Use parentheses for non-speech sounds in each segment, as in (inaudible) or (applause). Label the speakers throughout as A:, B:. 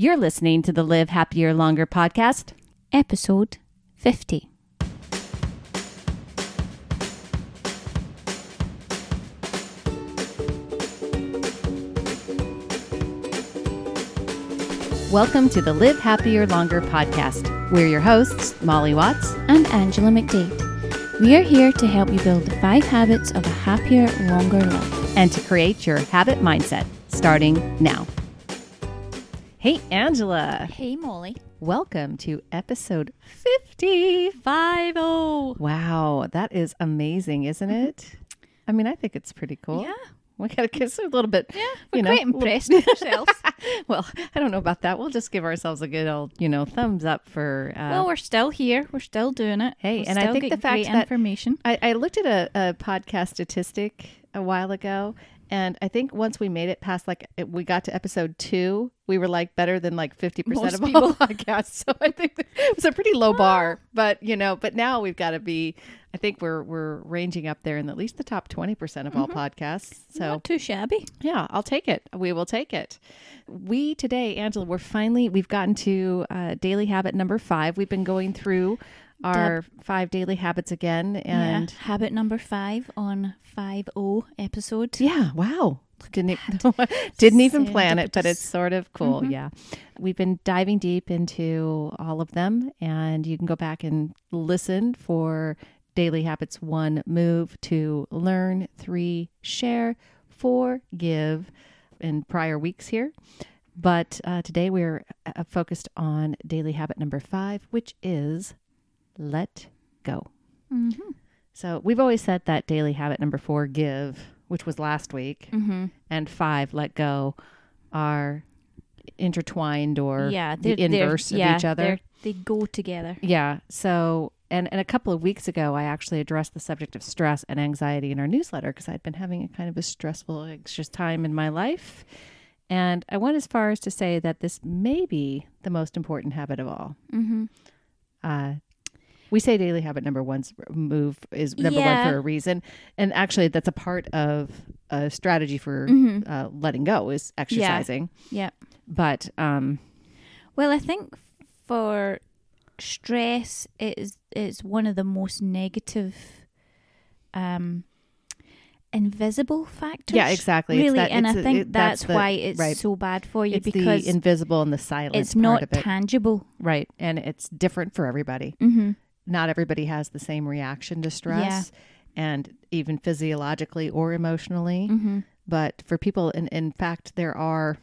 A: You're listening to the Live Happier Longer podcast.
B: Episode 50.
A: Welcome to the Live Happier Longer podcast. We're your hosts, Molly Watts.
B: And Angela McDade. We are here to help you build the five habits of a happier, longer life.
A: and to create your habit mindset starting now. Hey, Angela.
B: Hey, Molly.
A: Welcome to episode 50.
B: 5 0.
A: Wow, that is amazing, isn't it? I mean, I think it's pretty cool.
B: Yeah.
A: We got to kiss a little bit.
B: Yeah, we're
A: know,
B: quite impressed with ourselves. (laughs)
A: Well, I don't know about that. We'll just give ourselves a good old, you know, thumbs up for. Uh,
B: well, we're still here. We're still doing it.
A: Hey,
B: We'll
A: and I think the fact that-
B: information.
A: I, I looked at a, a podcast statistic a while ago, and I think once we made it past like we got to episode two, we were like better than like fifty percent of all (laughs) podcasts. So I think it was a pretty low bar, but you know, but now we've got to be. I think we're we're ranging up there in at least the top twenty percent of all podcasts. So
B: Not too shabby.
A: yeah, I'll take it. We will take it. We today, Angela, we're finally we've gotten to uh, daily habit number five. We've been going through our five daily habits again, and
B: yeah. Habit number five on 5 0 episode.
A: yeah, wow. Didn't (laughs) (laughs) didn't even plan it, but it's sort of cool. Yeah, we've been diving deep into all of them, and you can go back and listen for daily habits: one, move; two, learn; three, share; four, give. In prior weeks here, but uh, today we're uh, focused on daily habit number five, which is let go.
B: Mm-hmm.
A: So we've always said that daily habit number four, give, which was last week,
B: Mm-hmm.
A: and five, let go, are intertwined or
B: Yeah.
A: the inverse of
B: yeah,
A: each other.
B: They go together.
A: Yeah. So, and, and a couple of weeks ago, I actually addressed the subject of stress and anxiety in our newsletter because I'd been having a kind of a stressful, anxious time in my life. And I went as far as to say that this may be the most important habit of all.
B: Mm-hmm.
A: uh, we say daily habit number one's move is number
B: Yeah.
A: one for a reason, and actually that's a part of a strategy for
B: Mhm.
A: uh, letting go is exercising.
B: Yeah.
A: But um,
B: Well, I think for stress, it is it's one of the most negative, um, invisible factors.
A: yeah, exactly.
B: Really,
A: that-
B: and I think
A: it-
B: that's,
A: the-
B: why it's
A: right.
B: so bad for you
A: it's
B: because
A: the invisible and the silent.
B: it's
A: part
B: not
A: of it.
B: tangible.
A: right, and it's different for everybody.
B: Mm-hmm.
A: Not everybody has the same reaction to stress, and even physiologically or emotionally.
B: Mm-hmm.
A: but for people in, in fact there are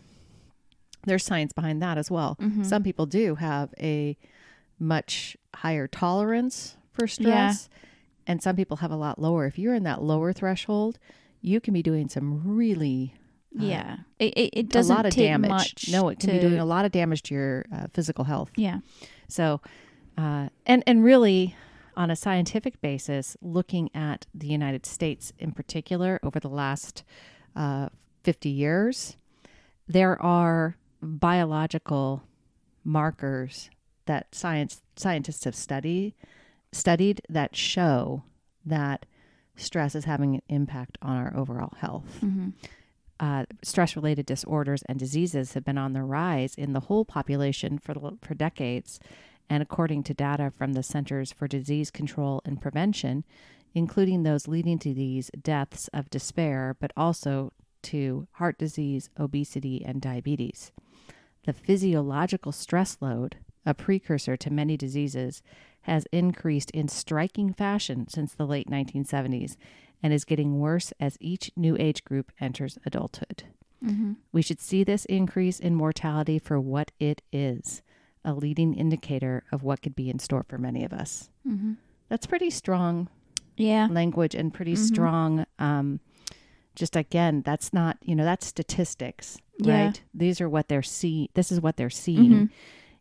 A: there's science behind that as well
B: Mhm.
A: some people do have a much higher tolerance for stress and some people have a lot lower if you're in that lower threshold you can be doing some really uh,
B: Yeah, it it, it
A: a
B: doesn't
A: lot of
B: take
A: damage
B: much.
A: no it can
B: to,
A: be doing a lot of damage to your uh, physical health
B: Yeah.
A: so, uh, and and really, on a scientific basis, looking at the United States in particular over the last uh, fifty years, there are biological markers that science scientists have studied studied that show that stress is having an impact on our overall health
B: Mm-hmm.
A: uh, stress related disorders and diseases have been on the rise in the whole population for, for decades. And according to data from the Centers for Disease Control and Prevention, including those leading to these deaths of despair, but also to heart disease, obesity, and diabetes. The physiological stress load, a precursor to many diseases, has increased in striking fashion since the late 1970s and is getting worse as each new age group enters adulthood.
B: Mm-hmm.
A: We should see this increase in mortality for what it is a leading indicator of what could be in store for many of us.
B: Mm-hmm.
A: That's pretty strong
B: Yeah.
A: language and pretty
B: Mhm.
A: strong. Um, just again, that's not, you know, that's statistics,
B: Yeah.
A: right? These are what they're see. This is what they're seeing.
B: Mhm.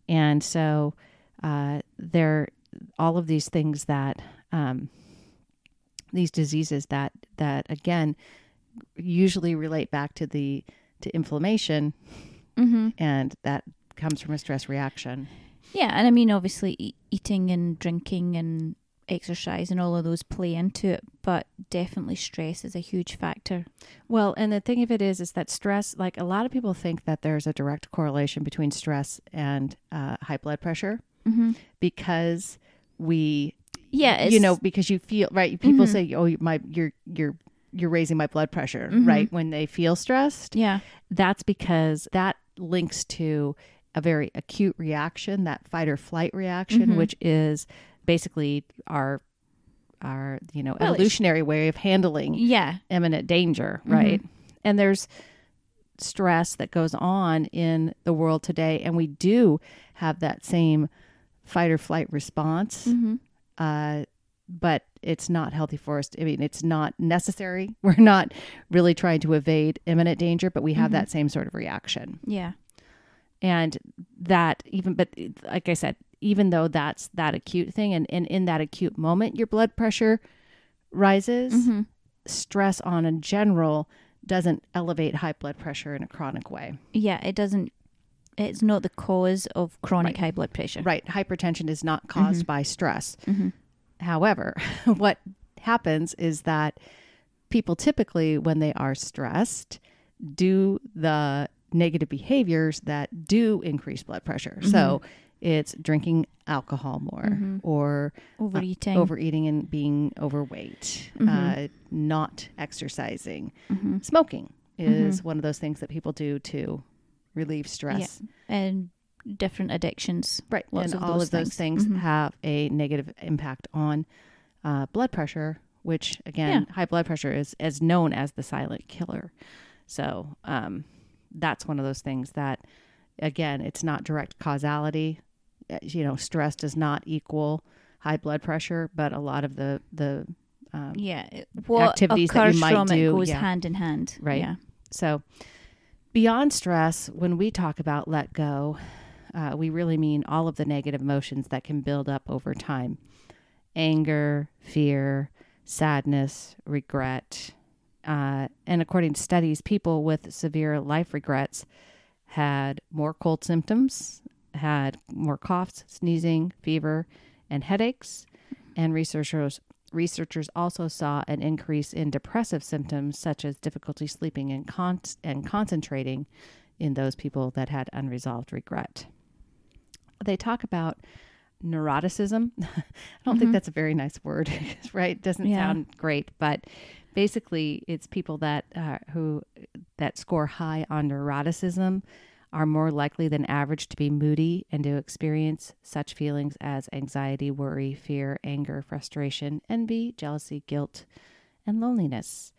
A: And so uh, they're all of these things that um, these diseases that that again usually relate back to the to inflammation
B: Mm-hmm.
A: and that comes from a stress reaction.
B: Yeah, and I mean, obviously, e- eating and drinking and exercise and all of those play into it, but definitely stress is a huge factor.
A: Well, and the thing of it is, is that stress, like a lot of people think that there's a direct correlation between stress and uh, high blood pressure
B: Mm-hmm.
A: because we,
B: Yeah, it's,
A: you know, because you feel right. People
B: Mhm.
A: say, "Oh, my, you're, you're, you're raising my blood pressure,"
B: Mhm.
A: right? When they feel stressed,
B: yeah,
A: that's because that links to a very acute reaction, that fight or flight reaction,
B: Mhm.
A: which is basically our, our, you know,
B: Well,
A: evolutionary way of handling
B: yeah,
A: imminent danger,
B: Mhm.
A: right? And there's stress that goes on in the world today, and we do have that same fight or flight response,
B: mm-hmm.
A: uh, but it's not healthy for us. I mean, it's not necessary. (laughs) We're not really trying to evade imminent danger, but we have
B: Mhm.
A: that same sort of reaction.
B: yeah,
A: And that even, but like I said, even though that's that acute thing, and, and in that acute moment, your blood pressure rises
B: mm-hmm.
A: stress on in general doesn't elevate high blood pressure in a chronic way.
B: yeah. It doesn't. It's not the cause of chronic
A: Right.
B: high blood pressure.
A: Right. Hypertension is not caused
B: Mhm.
A: by stress.
B: Mm-hmm.
A: However, (laughs) what happens is that people typically, when they are stressed, do the negative behaviors that do increase blood pressure. So it's drinking alcohol more
B: Mhm.
A: or
B: Overeating.
A: overeating and being overweight,
B: Mhm.
A: uh, not exercising.
B: mm-hmm.
A: Smoking is one of those things that people do to relieve stress.
B: and different addictions.
A: Right.
B: Lots
A: and
B: of
A: all
B: those
A: of those
B: things.
A: things
B: Mhm.
A: have a negative impact on uh, blood pressure, which again, high blood pressure is as known as the silent killer. So um, that's one of those things that, again, it's not direct causality. Uh, You know, stress does not equal high blood pressure, but a lot of the the um,
B: Yeah, what
A: activities that you might do,
B: it goes
A: yeah.
B: hand in hand.
A: Right.
B: Yeah.
A: So, beyond stress, when we talk about let go, uh, we really mean all of the negative emotions that can build up over time anger, fear, sadness, regret. Uh, and according to studies, people with severe life regrets had more cold symptoms, had more coughs, sneezing, fever, and headaches. And researchers researchers also saw an increase in depressive symptoms such as difficulty sleeping and con- and concentrating in those people that had unresolved regret. They talk about neuroticism. (laughs) I don't think
B: Mhm.
A: that's a very nice word, (laughs) right? It doesn't
B: Yeah.
A: sound great, but basically it's people that uh, who that score high on neuroticism are more likely than average to be moody and to experience such feelings as anxiety, worry, fear, anger, frustration, envy, jealousy, guilt, and loneliness.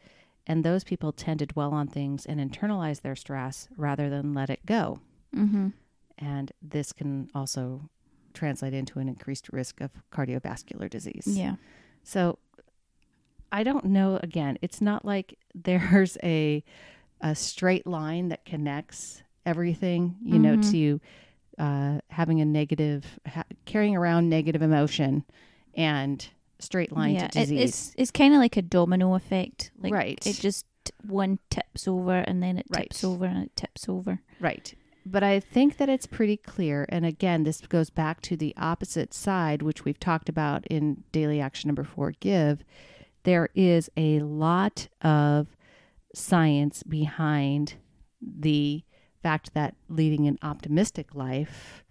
A: And those people tend to dwell on things and internalize their stress rather than let it go.
B: Mm-hmm.
A: And this can also translate into an increased risk of cardiovascular disease.
B: Yeah.
A: So I don't know again, it's not like (laughs) there's a a straight line that connects everything, you know,
B: Mhm.
A: to uh, having a negative ha- carrying around negative emotion and straight line
B: yeah.
A: to
B: it-
A: disease.
B: it's it's kind of like a domino effect. Like
A: right.
B: It just one tips over and then it
A: Right.
B: tips over and it tips over.
A: Right. But I think that it's pretty clear. And again, this goes back to the opposite side, which we've talked about in daily action number four give. There is a lot of science behind the fact that leading an optimistic life,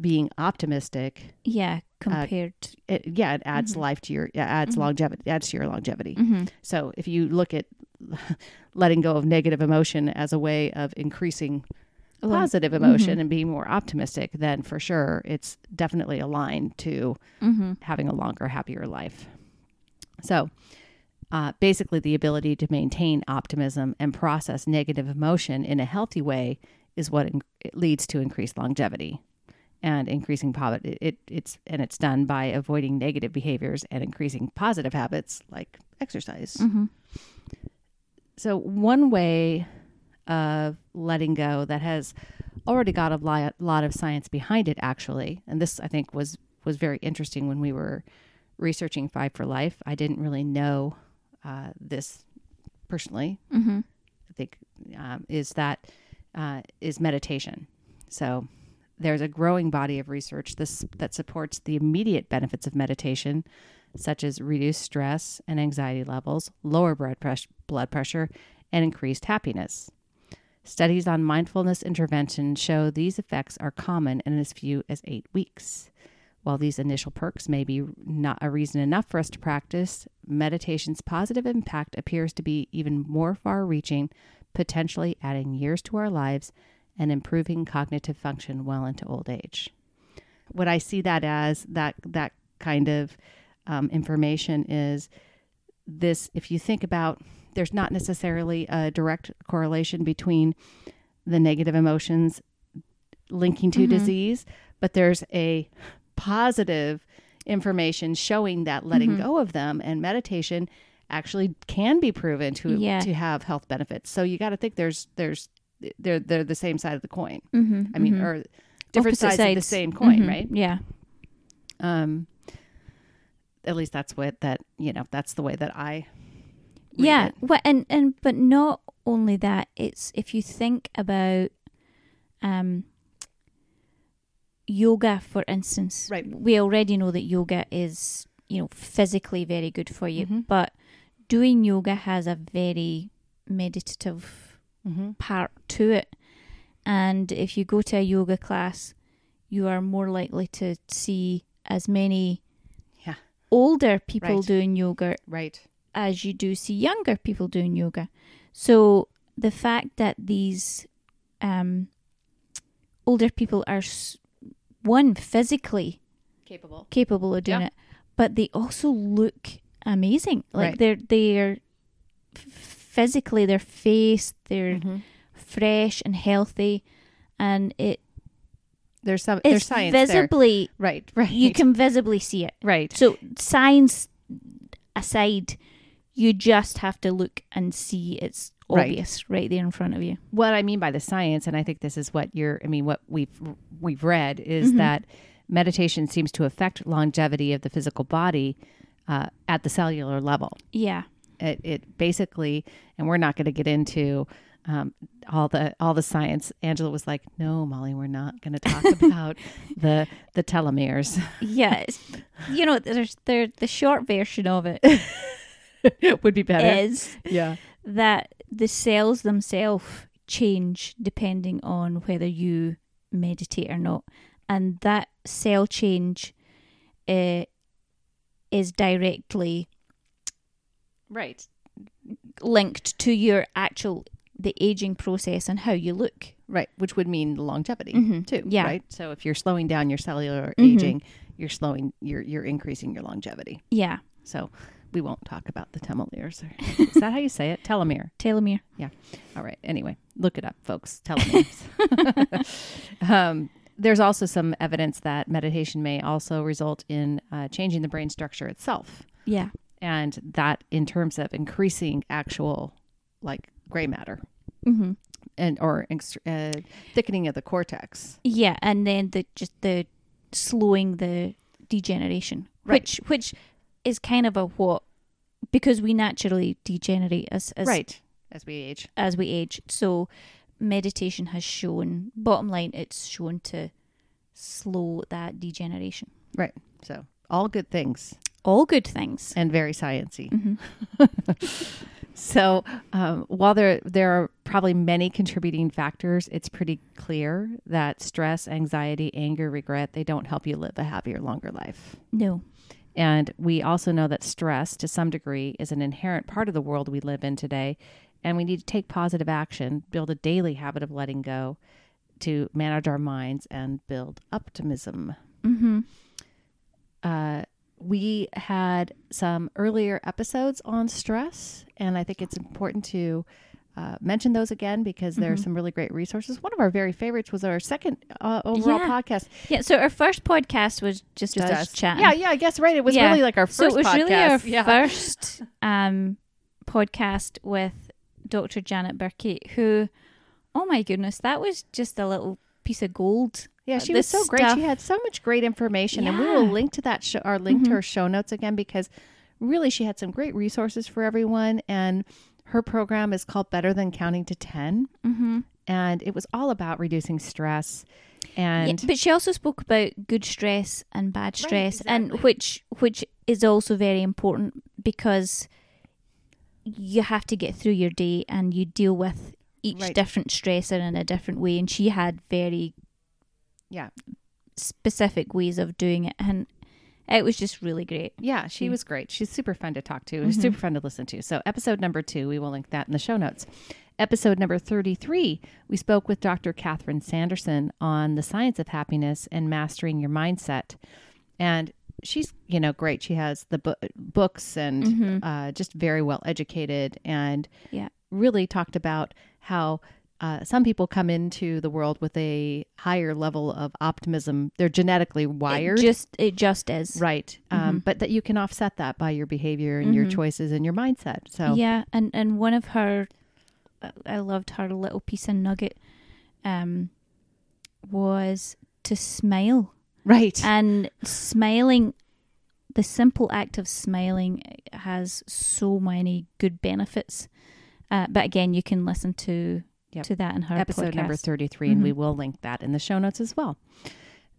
A: being optimistic,
B: Yeah, compared.
A: it, yeah, it adds
B: Mhm.
A: life to your, it adds
B: Mhm.
A: longevity, it adds to your longevity.
B: mm-hmm.
A: So if you look at (laughs) letting go of negative emotion as a way of increasing positive emotion
B: Mhm.
A: and being more optimistic, then for sure it's definitely aligned to
B: Mm-hmm.
A: having a longer, happier life. So uh, basically, the ability to maintain optimism and process negative emotion in a healthy way is what in- it leads to increased longevity and increasing poverty. It, it, it's and it's done by avoiding negative behaviors and increasing positive habits like exercise.
B: Mm-hmm.
A: So, one way of letting go that has already got a lot, lot of science behind it, actually, and this I think was was very interesting when we were researching Five for Life. I didn't really know uh, this personally.
B: Mm-hmm.
A: I think um, is that uh, is meditation. So, there's a growing body of research this, that supports the immediate benefits of meditation, such as reduced stress and anxiety levels, lower blood pressure, blood pressure and increased happiness. Studies on mindfulness intervention show these effects are common in as few as eight weeks. While these initial perks may be not a reason enough for us to practice, meditation's positive impact appears to be even more far reaching, potentially adding years to our lives and improving cognitive function well into old age. What I see that as, that, that kind of um, information is this if you think about there's not necessarily a direct correlation between the negative emotions linking to
B: Mhm.
A: disease, but there's a positive information showing that letting
B: Mhm.
A: go of them and meditation actually can be proven to
B: Yeah.
A: to have health benefits. So you got to think there's there's they're they're the same side of the coin.
B: Mm-hmm,
A: I mean, or different
B: Opposite
A: sides, of the same coin,
B: Mhm,
A: right?
B: Yeah.
A: Um, at least that's what that you know that's the way that I.
B: yeah
A: it.
B: well, and and but not only that it's if you think about um yoga for instance
A: Right.
B: we already know that yoga is you know physically very good for you
A: Mhm.
B: but doing yoga has a very meditative
A: Mm-hmm.
B: part to it and if you go to a yoga class you are more likely to see as many
A: Yeah.
B: older people
A: Right.
B: doing yoga
A: Right.
B: as you do see younger people doing yoga. So the fact that these um, older people are s- one physically
A: Capable.
B: capable of doing
A: Yeah.
B: it, but they also look amazing. Like
A: Right.
B: they're they're physically their face they're
A: Mm-hmm.
B: fresh and healthy, and it
A: There's some. There's
B: it's
A: science there.
B: visibly
A: Right. Right.
B: you can visibly see it.
A: Right.
B: So science aside, you just have to look and see it's
A: Right.
B: obvious right, there in front of you.
A: what I mean by the science, and I think this is what you're. I mean, what we've we've read is
B: Mhm.
A: that meditation seems to affect longevity of the physical body uh, at the cellular level.
B: Yeah.
A: It, it basically, and we're not going to get into um, all the all the science. Angela was like, "No, Molly, we're not going to talk (laughs) about the the telomeres."
B: yes, you know, there's there the short version of it (laughs)
A: Would be better.
B: is
A: yeah.
B: That the cells themselves change depending on whether you meditate or not. And that cell change uh, is directly
A: Right.
B: linked to your actual the aging process and how you look.
A: Right. Which would mean longevity
B: Mhm.
A: too.
B: Yeah.
A: Right. So if you're slowing down your cellular
B: Mhm.
A: aging, you're slowing. You're you're increasing your longevity.
B: Yeah.
A: So we won't talk about the telomeres. Is (laughs) that how you say it? Telomere.
B: Telomere. Yeah.
A: All right. Anyway, look it up, folks. Telomeres. (laughs) um, there's also some evidence that meditation may also result in uh, changing the brain structure itself,
B: Yeah.
A: and that in terms of increasing actual like gray matter
B: Mm-hmm.
A: and or uh, thickening of the cortex.
B: Yeah, and then the just the slowing the degeneration,
A: Right.
B: which which is kind of a what because we naturally degenerate as as
A: right. As we age.
B: as we age. So meditation has shown bottom line it's shown to slow that degeneration.
A: Right. So all good things
B: All good things.
A: and very sciency.
B: hmm (laughs)
A: So um, while there there are probably many contributing factors, it's pretty clear that stress, anxiety, anger, regret they don't help you live a happier, longer life.
B: No.
A: And we also know that stress, to some degree, is an inherent part of the world we live in today, and we need to take positive action, build a daily habit of letting go, to manage our minds and build optimism.
B: Mm-hmm.
A: Uh, we had some earlier episodes on stress, and I think it's important to uh, mention those again because there are
B: Mhm.
A: some really great resources. One of our very favorites was our second uh, overall
B: Yeah.
A: podcast.
B: Yeah. So our first podcast was just,
A: Just
B: us,
A: us
B: chatting.
A: Yeah, yeah, I guess right. It was
B: Yeah.
A: really like our first.
B: So it was
A: podcast.
B: really our
A: yeah.
B: first um, podcast with Dr. Janet Burkett, who, oh my goodness, that was just a little piece of gold.
A: Yeah, she
B: Uh,
A: was so great.
B: stuff-
A: She had so much great information, and we will link to that show, our link to
B: Mhm.
A: her show notes again because really she had some great resources for everyone. And her program is called Better Than Counting to Ten,
B: Mm-hmm.
A: and it was all about reducing stress And
B: Yeah, but she also spoke about good stress and bad stress, and
A: exactly.
B: which which is also very important because you have to get through your day and you deal with each
A: Right.
B: different stressor in a different way. And she had very
A: yeah,
B: specific ways of doing it, and it was just really great.
A: Yeah, she
B: She-
A: was great. She's super fun to talk to.
B: Mhm.
A: Super fun to listen to. So, episode number two, we will link that in the show notes. Episode number 33, we spoke with Dr. Catherine Sanderson on the science of happiness and mastering your mindset. And she's, you know, great. She has the bu- books and
B: Mhm.
A: uh, just very well educated and
B: Yeah.
A: really talked about how uh, some people come into the world with a higher level of optimism. They're genetically wired.
B: It just it just is.
A: Right. Um,
B: Mhm.
A: but that you can offset that by your behavior and your
B: Mhm.
A: choices and your mindset. So,
B: Yeah, and and one of her, uh, I loved her little piece of nugget, um, was to smile
A: right.
B: and smiling. The simple act of smiling has so many good benefits. Uh, but again, you can listen to
A: Yep.
B: to that in her
A: Episode number
B: podcast.
A: 33, and we
B: Mhm.
A: will link that in the show notes as well.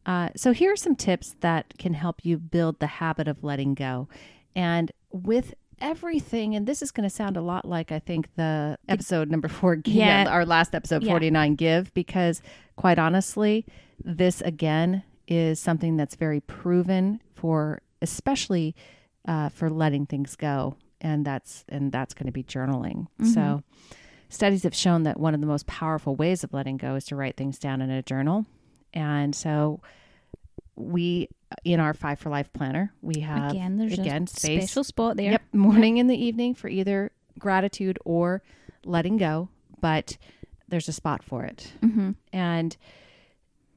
A: Uh, so, here are some tips that can help you build the habit of letting go. And with everything, and this is going to sound a lot like I think the episode number four,
B: Yeah.
A: yeah, our last episode,
B: Yeah.
A: 49, Give, because quite honestly, this again is something that's very proven for, especially uh, for letting things go. And that's and that's going to be journaling. So, studies have shown that one of the most powerful ways of letting go is to write things down in a journal. And so we in our 5 for life planner, we have
B: again, there's
A: again,
B: a
A: space.
B: special spot there.
A: Yep, morning and the evening for either gratitude or letting go, but there's a spot for it.
B: hmm
A: And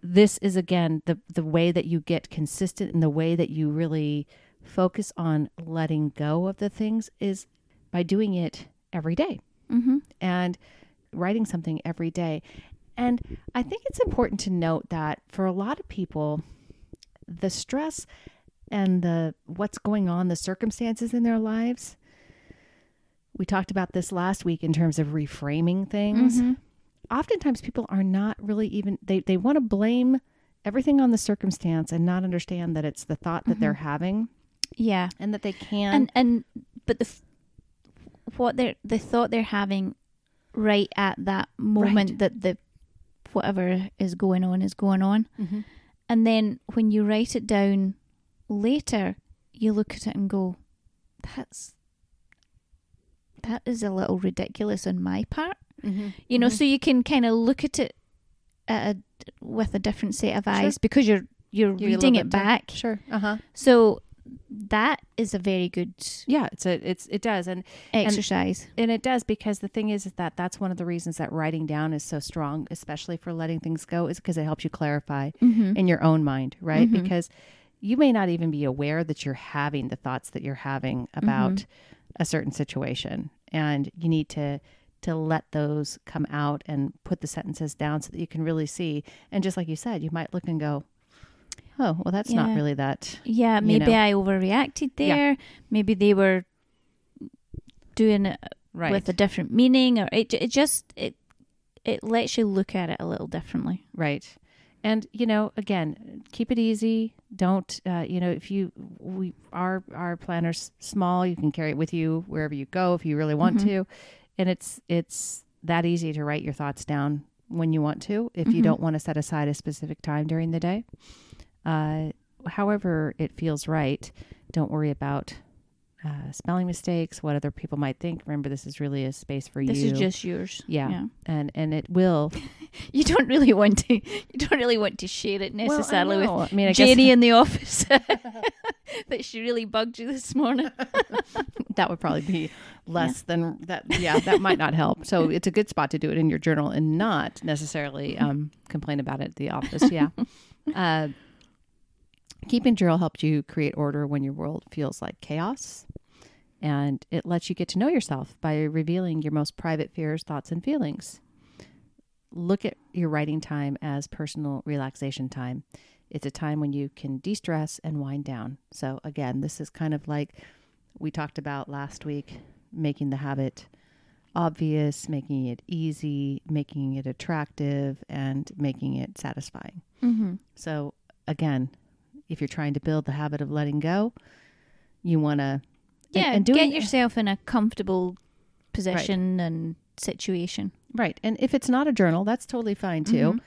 A: this is again the the way that you get consistent and the way that you really focus on letting go of the things is by doing it every day
B: hmm
A: and writing something every day. And I think it's important to note that for a lot of people, the stress and the what's going on, the circumstances in their lives. We talked about this last week in terms of reframing things.
B: Mhm.
A: Oftentimes people are not really even they, they want to blame everything on the circumstance and not understand that it's the thought that they're having
B: Yeah.
A: and that they can
B: and and but the what they're the thought they're having right at that moment
A: Right.
B: that the whatever is going on is going on
A: Mhm.
B: and then when you write it down later you look at it and go that's that is a little ridiculous on my part
A: Mhm.
B: you know
A: Mhm.
B: so you can kind of look at it at a, with a different set of
A: Sure.
B: eyes because you're you're
A: You're
B: reading it back
A: Sure. Uh-huh.
B: so that is a very good
A: Yeah, it's a it's it does and
B: exercise
A: and it does because the thing is, is that that's one of the reasons that writing down is so strong, especially for letting things go, is because it helps you clarify
B: mm-hmm.
A: in your own mind, right?
B: Mhm.
A: Because you may not even be aware that you're having the thoughts that you're having about
B: Mhm.
A: a certain situation, and you need to to let those come out and put the sentences down so that you can really see. And just like you said, you might look and go, "Oh, well, that's not really that."
B: Yeah,
A: you
B: maybe
A: know.
B: I overreacted
A: Yeah.
B: there. Maybe they were doing it
A: Right.
B: with a different meaning, or it it just it it lets you look at it a little differently.
A: Right. And you know, again, keep it easy. Don't uh, you know if you we our our planner's small, you can carry it with you wherever you go if you really want
B: Mhm.
A: to. And it's it's that easy to write your thoughts down when you want to if you
B: Mhm.
A: don't want to set aside a specific time during the day. Uh, however it feels right. Don't worry about uh, spelling mistakes, what other people might think. Remember, this is really a space for
B: This
A: you.
B: This is just yours.
A: Yeah. and and it will (laughs)
B: You don't really want to. You don't really want to share it necessarily
A: well, I
B: with.
A: I mean, I guess-
B: Jenny (laughs) in the office. (laughs) that she really bugged you this morning.
A: that would probably be less than that. Yeah, that might not help. So it's a good spot to do it in your journal and not necessarily um, complain about it at the office. Yeah. uh, keeping journal helps you create order when your world feels like chaos. And it lets you get to know yourself by revealing your most private fears, thoughts, and feelings. Look at your writing time as personal relaxation time. It's a time when you can de stress and wind down. So, again, this is kind of like we talked about last week making the habit obvious, making it easy, making it attractive, and making it satisfying.
B: Mm-hmm.
A: So, again, if you're trying to build the habit of letting go, you want to
B: Yeah,
A: and doing-
B: get yourself in a comfortable position and situation.
A: Right. And if it's not a journal, that's totally fine too. Mm-hmm.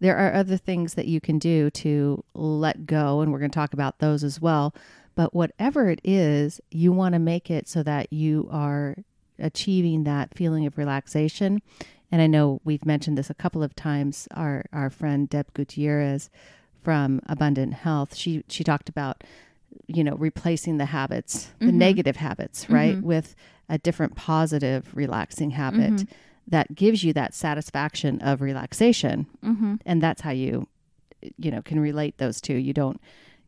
A: There are other things that you can do to let go, and we're going to talk about those as well. But whatever it is, you want to make it so that you are achieving that feeling of relaxation. And I know we've mentioned this a couple of times. Our our friend Deb Gutierrez from Abundant Health, she she talked about, you know, replacing the habits, the
B: Mhm.
A: negative habits, right,
B: Mhm.
A: with a different positive relaxing habit
B: Mhm.
A: that gives you that satisfaction of relaxation
B: Mm-hmm.
A: and that's how you you know can relate those two you don't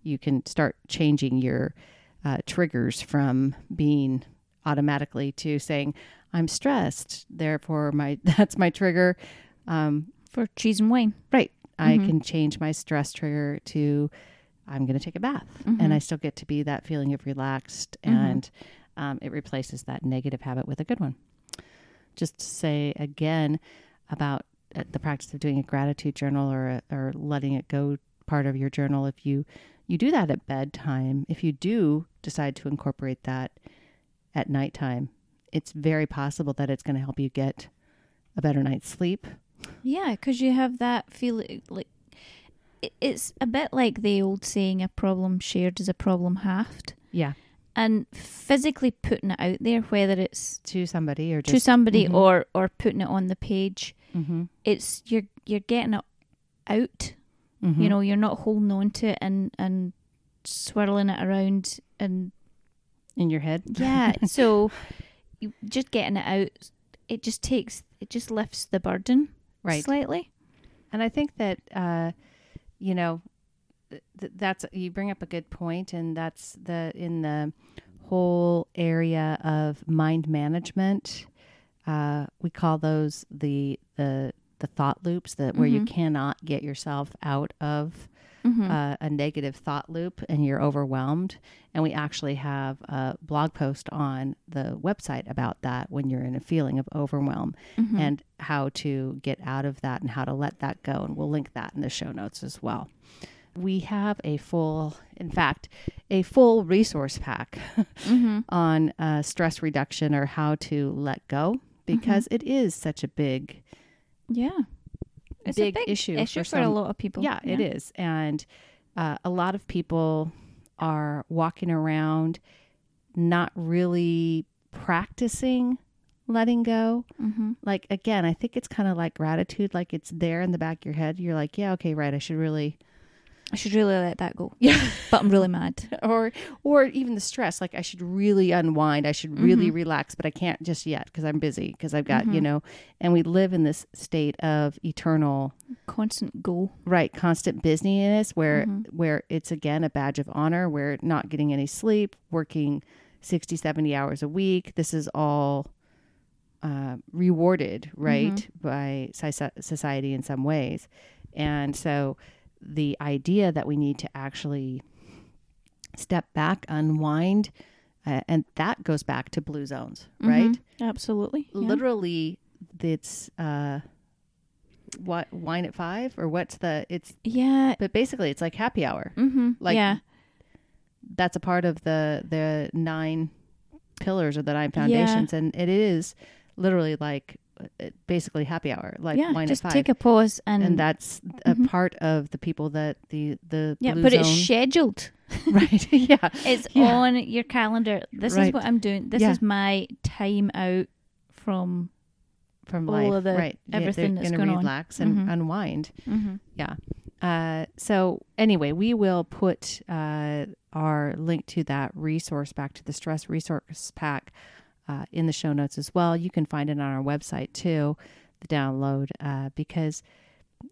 A: you can start changing your uh, triggers from being automatically to saying i'm stressed therefore my (laughs) that's my trigger um,
B: For cheese and wine.
A: right i
B: Mhm.
A: can change my stress trigger to i'm going to take a bath
B: Mhm.
A: and i still get to be that feeling of relaxed
B: Mhm.
A: and um, it replaces that negative habit with a good one just to say again about uh, the practice of doing a gratitude journal or a, or letting it go part of your journal if you you do that at bedtime if you do decide to incorporate that at nighttime it's very possible that it's going to help you get a better night's sleep
B: Yeah, because you have that feeling like it's a bit like the old saying, "A problem shared is a problem halved."
A: yeah
B: And physically putting it out there, whether it's
A: to somebody or just
B: to somebody
A: Mhm.
B: or or putting it on the page,
A: mm-hmm.
B: it's you're you're getting it out.
A: Mm-hmm.
B: You know, you're not holding on to it and and swirling it around and
A: in your head
B: yeah. (laughs) so you just getting it out, it just takes it just lifts the burden
A: right
B: slightly.
A: And I think that, uh, you know, th- th- that's you bring up a good point, and that's the in the whole area of mind management. Uh, we call those the the the thought loops that where you
B: Mhm.
A: cannot get yourself out of
B: Mm-hmm.
A: uh, a negative thought loop and you're overwhelmed. And we actually have a blog post on the website about that when you're in a feeling of overwhelm
B: Mm-hmm.
A: and how to get out of that and how to let that go. And we'll link that in the show notes as well. We have a full, in fact, a full resource pack
B: mm-hmm. (laughs)
A: on uh, stress reduction or how to let go because it is such a big,
B: Yeah. It's
A: big,
B: a big
A: issue,
B: issue
A: for,
B: for, a lot of people.
A: Yeah, it is. And uh, a lot of people are walking around not really practicing letting go.
B: Mm-hmm.
A: like again i think it's kind of like gratitude like it's there in the back of your head you're like yeah okay right i should really
B: I should really let that go.
A: yeah
B: But I'm really mad. (laughs)
A: or or even the stress like i should really unwind i should really
B: Mhm.
A: relax but i can't just yet because i'm busy because i've got you
B: Mhm.
A: know and we live in this state of eternal
B: Constant go.
A: right constant busyness where
B: Mhm.
A: where it's again a badge of honor we're not getting any sleep working 60 70 hours a week this is all uh, rewarded right by society in some ways and so the idea that we need to actually step back unwind uh, and that goes back to blue zones right
B: Mhm. Absolutely. Yeah.
A: literally it's uh what wine at five or what's the it's
B: Yeah.
A: but basically it's like happy hour
B: Mm-hmm.
A: Like-
B: yeah.
A: that's a part of the the nine pillars or the nine foundations and it is literally like basically happy hour like
B: yeah. Just take a pause and,
A: and that's
B: Mhm.
A: a part of the people that the the
B: yeah, but it's scheduled. (laughs)
A: right (laughs) yeah
B: It's
A: Yeah.
B: on your calendar. This
A: Right.
B: is what I'm doing. This
A: Yeah.
B: is my time out from.
A: from
B: All
A: life
B: of the-
A: right
B: everything
A: they're
B: that's going on.
A: relax and
B: Mhm.
A: unwind
B: Mm-hmm. Yeah.
A: Uh, so anyway, we will put uh, our link to that resource back to the stress resource pack uh, in the show notes as well. You can find it on our website too, the download, uh, because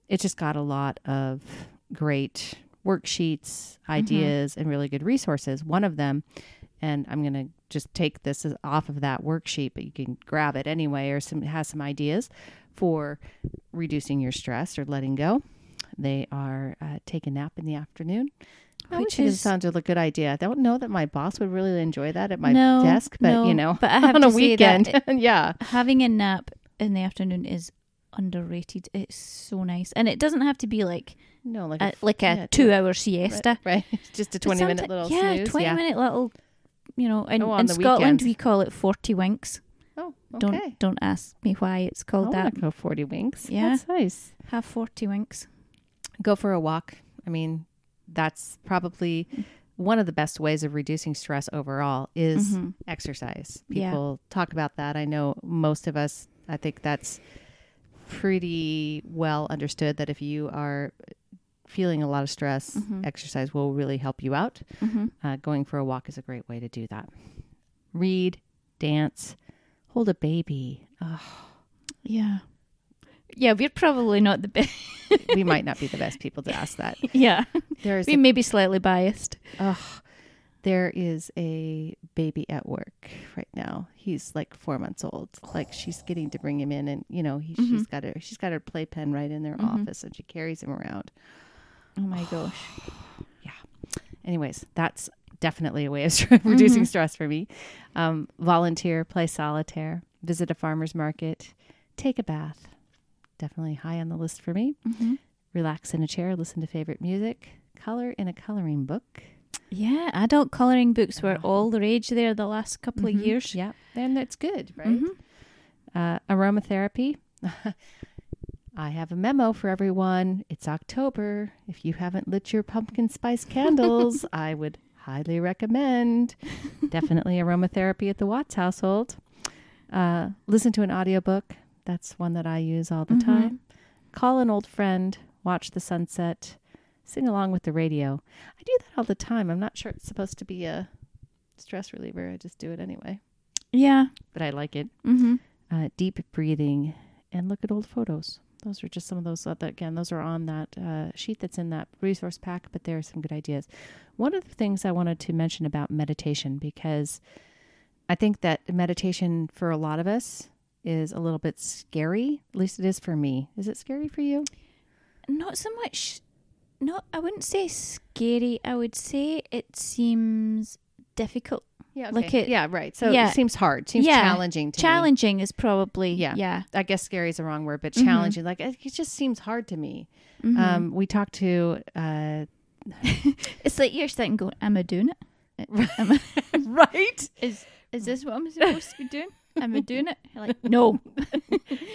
A: it just got a lot of great worksheets, ideas, and really good resources. One of them, and I'm going to just take this off of that worksheet, but you can grab it anyway, or some has some ideas for reducing your stress or letting go. They are uh, take a nap in the afternoon, I
B: which
A: which
B: is
A: sounded like a good idea. I don't know that my boss would really enjoy that at my
B: No,
A: desk, but
B: no,
A: you know,
B: but I (laughs) have
A: on a weekend, (laughs) yeah.
B: having a nap in the afternoon is underrated. It's so nice, and it doesn't have to be like
A: No, like
B: a,
A: f-
B: like a
A: yeah,
B: two-hour siesta.
A: right, right. (laughs) Just a twenty minute little
B: yeah,
A: snooze.
B: twenty
A: yeah.
B: minute little. You know, in,
A: Oh,
B: in Scotland
A: weekends.
B: we call it forty winks.
A: Oh, okay.
B: Don't don't ask me why it's
A: I
B: called
A: wanna
B: that.
A: go forty winks.
B: Yeah.
A: that's nice.
B: Have forty winks.
A: Go for a walk. I mean, that's probably one of the best ways of reducing stress overall is
B: Mhm.
A: exercise.
B: Yeah.
A: People talk about that. I know most of us, I think that's pretty well understood that if you are feeling a lot of stress,
B: Mhm.
A: exercise will really help you out.
B: Mm-hmm.
A: Uh, going for a walk is a great way to do that. Read, dance, hold a baby. Oh,
B: Yeah. Yeah, we're probably not the best. (laughs)
A: we might not be the best people to ask that. (laughs)
B: yeah,
A: There's
B: we
A: a,
B: may be slightly biased.
A: oh, there is a baby at work right now. He's like four months old. Like she's getting to bring him in, and you know he, she's
B: Mhm.
A: got her she's got her playpen right in their
B: Mhm.
A: office, and she carries him around.
B: Oh my gosh. (sighs) Yeah.
A: Anyways, that's definitely a way of (laughs) reducing
B: Mhm.
A: stress for me. Um, volunteer, play solitaire, visit a farmer's market, take a bath. Definitely high on the list for me.
B: Mm-hmm.
A: Relax in a chair, listen to favorite music, color in a coloring book.
B: Yeah, adult colouring books were all the rage there the last couple
A: Mhm.
B: of years.
A: Yeah, and that's good, right?
B: Mhm.
A: Uh, aromatherapy. (laughs) I have a memo for everyone. It's October. If you haven't lit your pumpkin spice candles, (laughs) I would highly recommend. Definitely aromatherapy at the Watts household. Uh, listen to an audiobook. That's one that I use all the
B: Mhm.
A: time. Call an old friend. Watch the sunset. Sing along with the radio. I do that all the time. I'm not sure it's supposed to be a stress reliever. I just do it anyway,
B: Yeah.
A: but I like it
B: Mm-hmm.
A: uh, deep breathing, and look at old photos. Those are just some of those. Uh, that, again, those are on that uh, sheet that's in that resource pack, but there are some good ideas. One of the things I wanted to mention about meditation, because I think that meditation for a lot of us is a little bit scary. At least it is for me. Is it scary for you?
B: Not so much. Not. I wouldn't say scary. I would say it seems difficult.
A: Yeah.
B: Like it-
A: yeah, right. So
B: yeah.
A: it seems hard. Seems
B: Yeah.
A: challenging to me.
B: Challenging is probably.
A: Yeah.
B: Yeah.
A: I guess scary is the wrong word, but
B: Mhm.
A: challenging. Like it, just seems hard to me.
B: Mhm.
A: Um, we talked to uh, (laughs)
B: it's like you're sitting going, "Am I doing it? (laughs) Am I,
A: right. (laughs)
B: is is this what I'm supposed to be doing? Am I doing it?" You're like, (laughs) no. (laughs)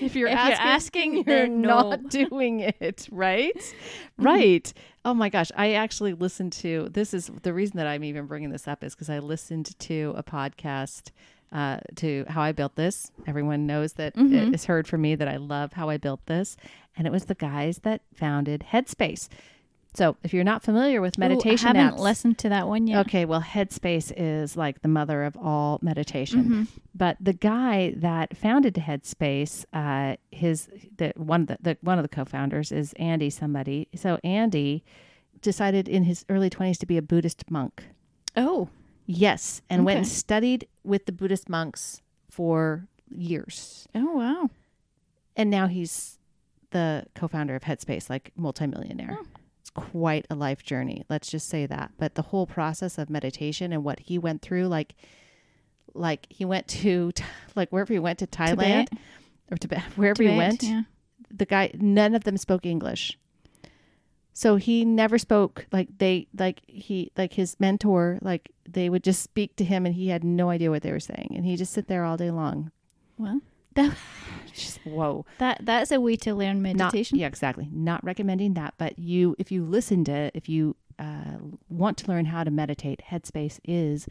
A: If you're
B: If you're
A: asking,
B: asking,
A: you're
B: no.
A: not (laughs) doing it, right? Right. Oh my gosh, I actually listened to this is the reason that I'm even bringing this up is because I listened to a podcast uh, to how I built this. Everyone knows that
B: Mhm.
A: it's heard from me that I love how I built this, and it was the guys that founded Headspace. So if you're not familiar with meditation
B: Ooh, I haven't
A: apps,
B: listened to that one yet.
A: Okay, well, Headspace is like the mother of all meditation.
B: Mhm.
A: But the guy that founded Headspace, uh, his the one of the, the one of the co-founders is Andy somebody. So Andy decided in his early twenties to be a Buddhist monk.
B: Oh.
A: Yes, and went and studied with the Buddhist monks for years,
B: Oh wow.
A: and now he's the co-founder of Headspace, like multimillionaire.
B: Oh.
A: Quite a life journey. Let's just say that. But the whole process of meditation and what he went through, like, like he went to, (laughs) like wherever he went to Thailand
B: Tibet.
A: or Tibet, (laughs) wherever he went,
B: Yeah.
A: the guy, none of them spoke English. So he never spoke like they like he like his mentor like they would just speak to him and he had no idea what they were saying and he just sit there all day long.
B: Well, that (laughs)
A: Just whoa.
B: that that's a way to learn
A: Not-
B: meditation.
A: yeah, exactly. Not recommending that, but you, if you listen to, if you uh, want to learn how to meditate, Headspace is,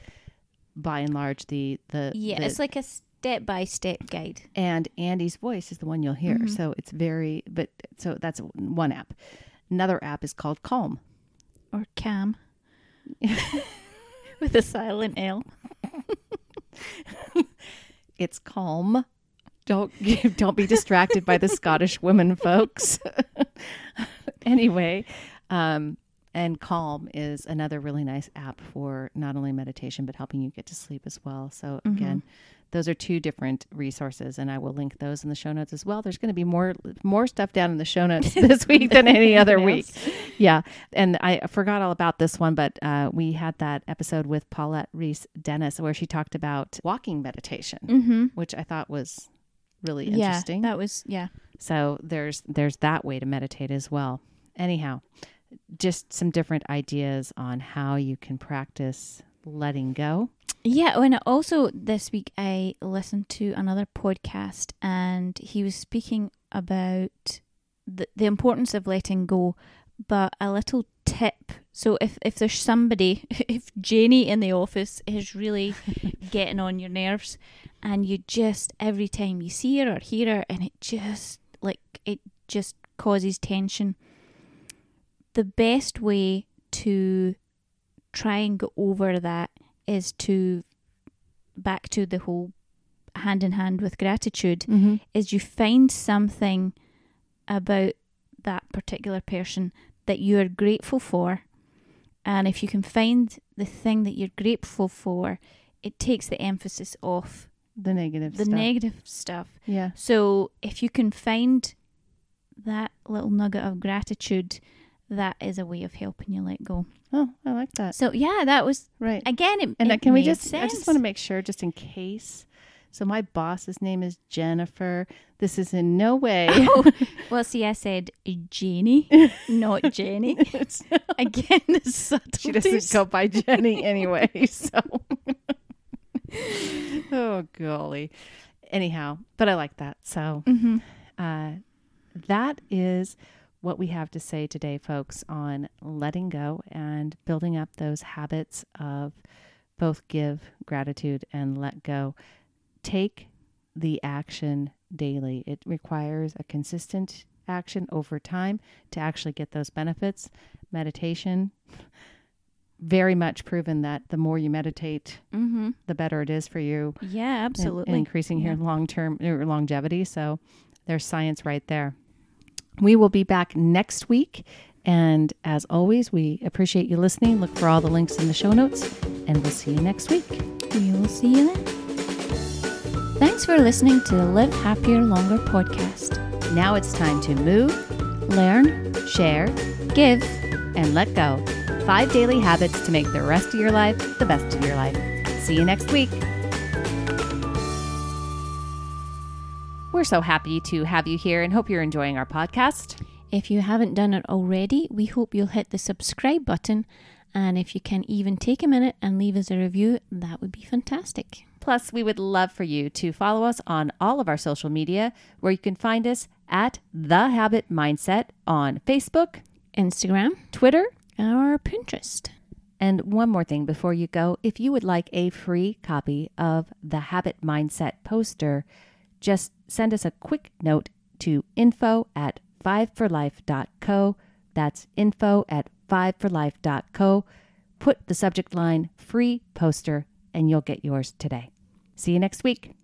A: by and large, the the
B: Yeah,
A: the-
B: it's like a step by step guide.
A: and Andy's voice is the one you'll hear.
B: Mhm.
A: So it's very, but so that's one app. Another app is called Calm.
B: Or cam. (laughs) With a silent L. (laughs)
A: It's Calm. Don't (laughs) don't be distracted by the Scottish women, folks. (laughs) anyway, um, and Calm is another really nice app for not only meditation but helping you get to sleep as well. So
B: Mhm.
A: again, those are two different resources, and I will link those in the show notes as well. There's going to be more more stuff down in the show notes (laughs) this week than any other week. Yeah, and I forgot all about this one, but uh, we had that episode with Paulette Reese Dennis where she talked about walking meditation,
B: Mm-hmm.
A: which I thought was really
B: Yeah,
A: interesting.
B: that was yeah.
A: So there's there's that way to meditate as well. Anyhow, just some different ideas on how you can practice letting go.
B: Yeah, and also this week I listened to another podcast and he was speaking about the, the importance of letting go, but a little tip. So if, if there's somebody, (laughs) if Janie in the office is really (laughs) getting on your nerves and you just, every time you see her or hear her and it just, like, it just causes tension, the best way to try and get over that is to back to the whole hand in hand with gratitude
A: Mm-hmm.
B: is you find something about that particular person that you are grateful for and if you can find the thing that you're grateful for it takes the emphasis off
A: The negative stuff.
B: the
A: stuff.
B: negative stuff
A: yeah.
B: so if you can find that little nugget of gratitude that is a way of helping you let go
A: Oh, I like that.
B: so yeah that was
A: Right.
B: again it,
A: And uh,
B: it
A: can we just I just want to make sure just in case. So my boss's name is Jennifer. This is in no way (laughs)
B: Oh, (laughs) well, see, I said Jenny, (laughs) not Jenny. Again, the
A: she
B: subtleties.
A: doesn't go by Jenny anyway, so (laughs) Oh golly. Anyhow, but I like that. So
B: hmm
A: uh, that is what we have to say today, folks, on letting go and building up those habits of both give gratitude and let go. Take the action daily. It requires a consistent action over time to actually get those benefits. Meditation, very much proven that the more you meditate,
B: hmm
A: the better it is for you
B: Yeah,
A: and-
B: absolutely.
A: and increasing
B: Yeah.
A: your long term or longevity. So there's science right there. We will be back next week. And as always, we appreciate you listening. Look for all the links in the show notes, and we'll see you next week.
B: we will see you then. Thanks for listening to the Live Happier Longer podcast.
A: Now it's time to move,
B: Learn,
A: share,
B: give,
A: and let go. Five daily habits to make the rest of your life the best of your life. See you next week. We're so happy to have you here and hope you're enjoying our podcast.
B: If you haven't done it already, we hope you'll hit the subscribe button. And if you can even take a minute and leave us a review, that would be fantastic.
A: Plus, we would love for you to follow us on all of our social media, where you can find us at The Habit Mindset on Facebook,
B: Instagram
A: Twitter,
B: or Pinterest.
A: and one more thing before you go if you would like a free copy of the Habit Mindset poster, just send us a quick note to info at fiveforlife.co. That's info at fiveforlife.co. Put the subject line free poster, and you'll get yours today. See you next week.